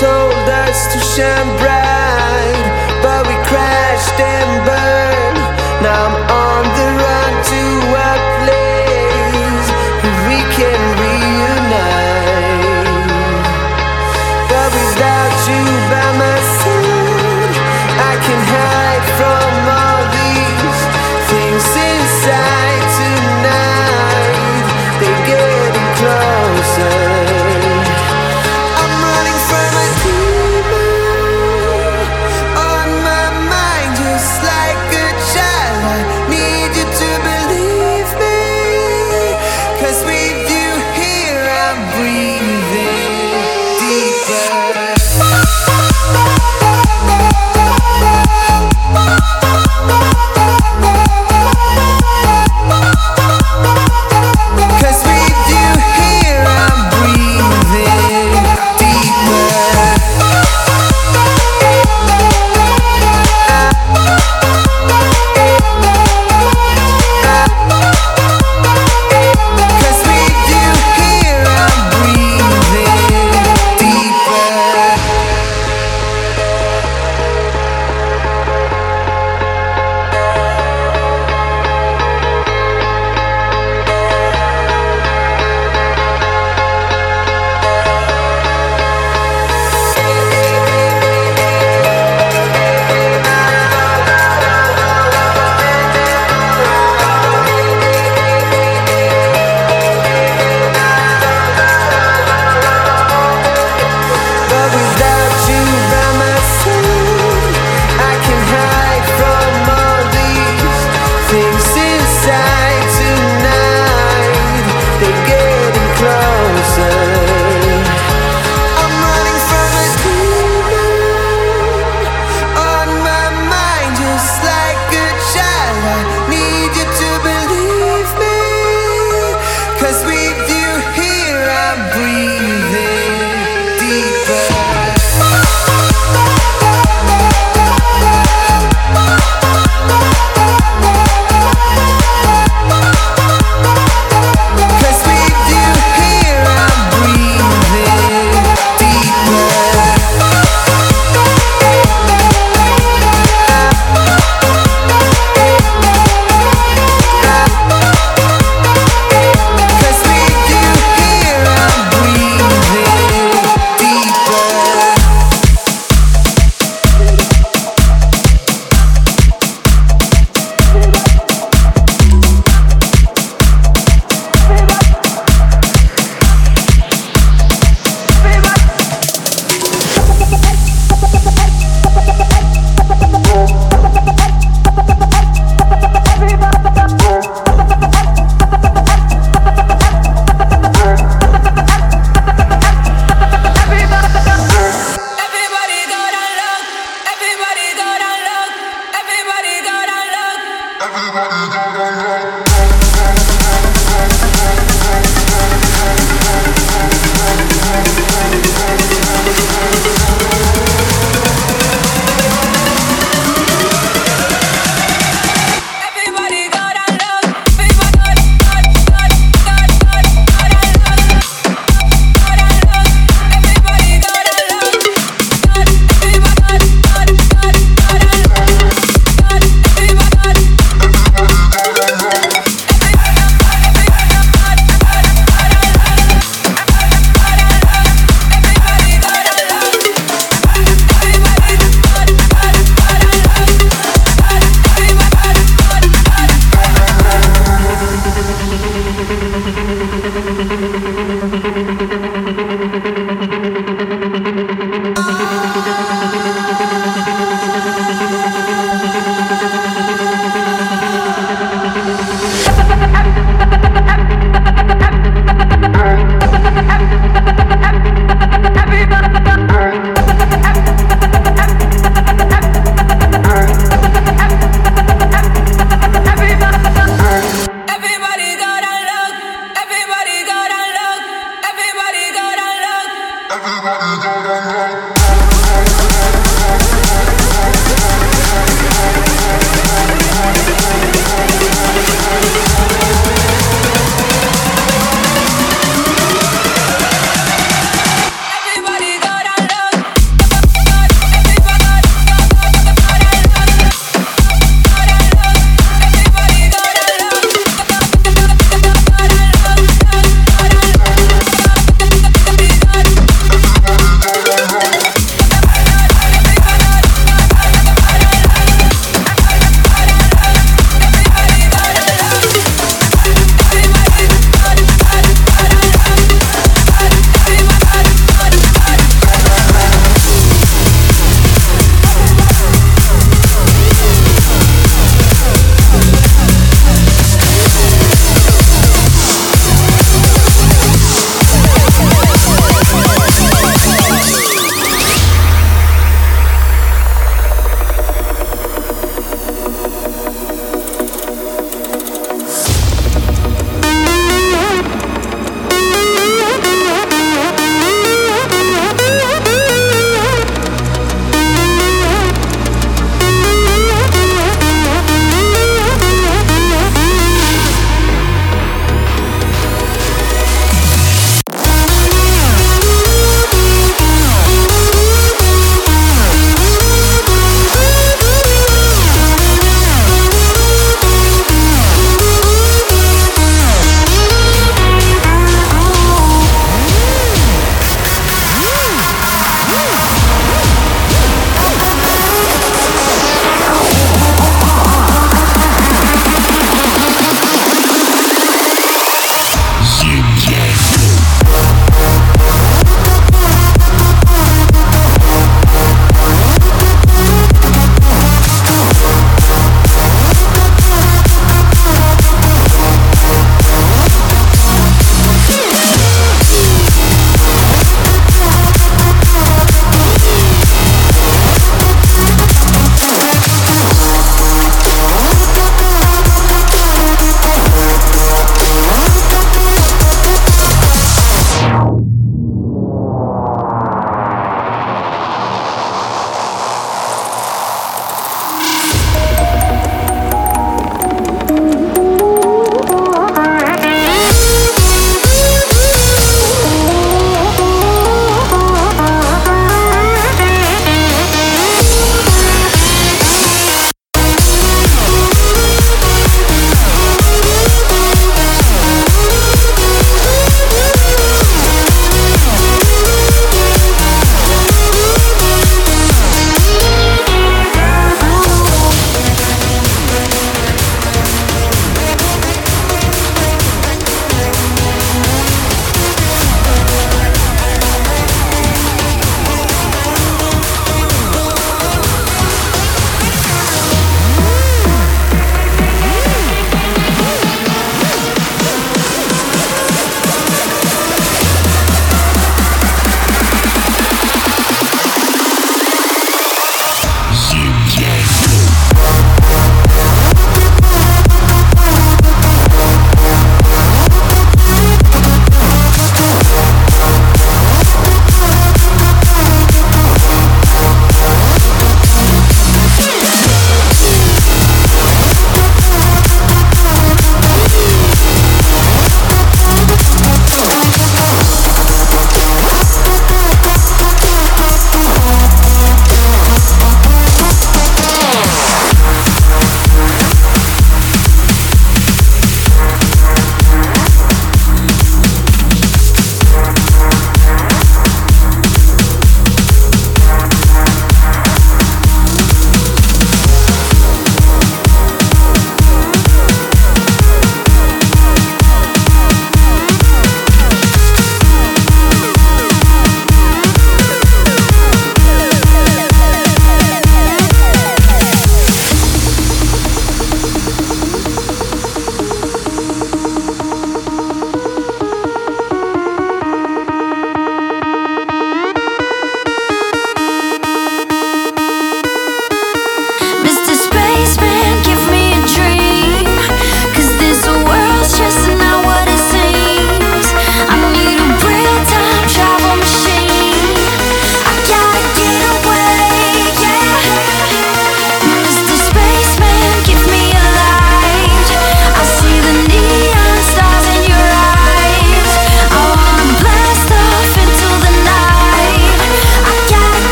told us to shine bright, but we crashed and burned.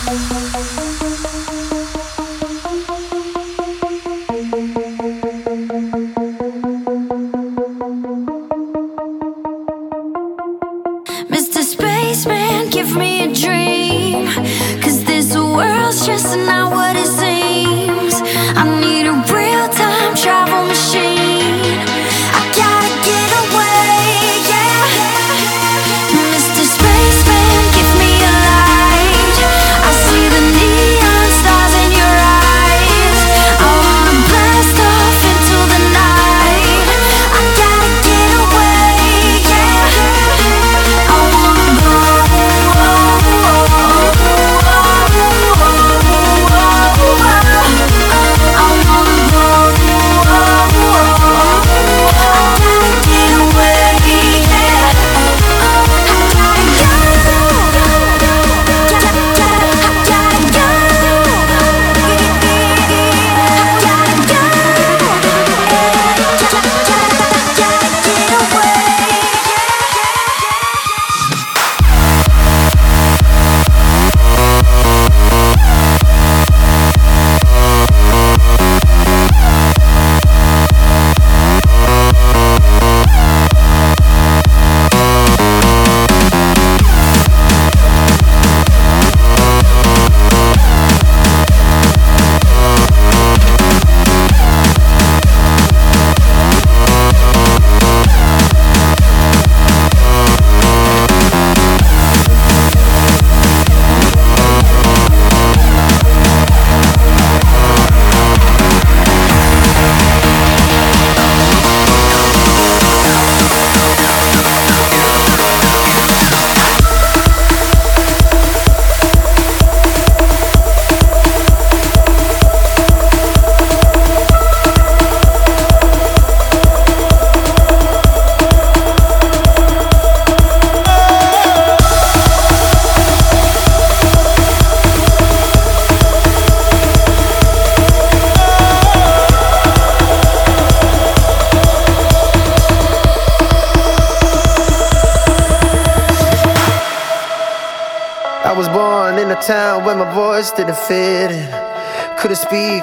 Didn't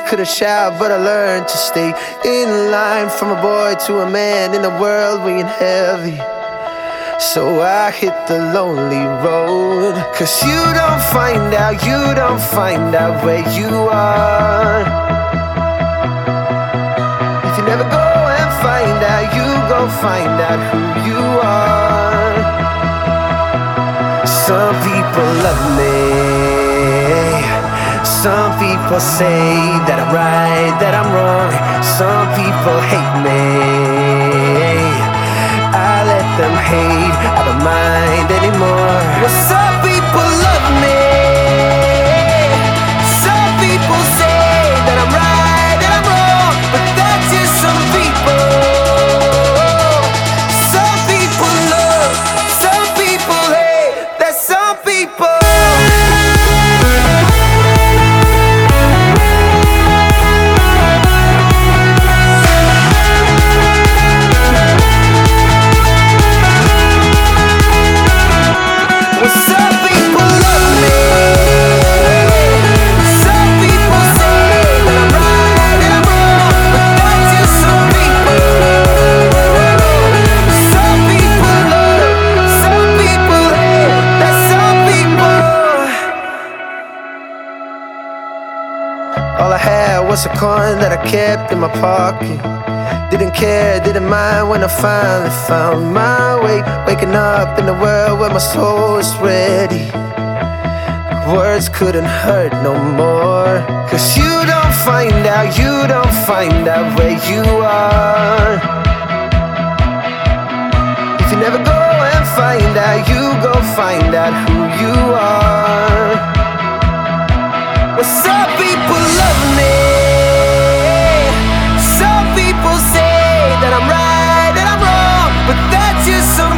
speak, couldn't shout, but I learned to stay in line from a boy to a man in a world weighing heavy. So I hit the lonely road. Cause you don't find out, you don't find out where you are. If you never go and find out, you go find out who you are. Some people love me. Some people say that I'm right, that I'm wrong. Some people hate me. I let them hate, I don't mind anymore. Well, some people love me. Some people say in my pocket. Didn't care, didn't mind when I finally found my way. Waking up in a world where my soul is ready. Words couldn't hurt no more. Cause you don't find out, you don't find out where you are. If you never go and find out, you go find out who you are. Well, some people love me. But that's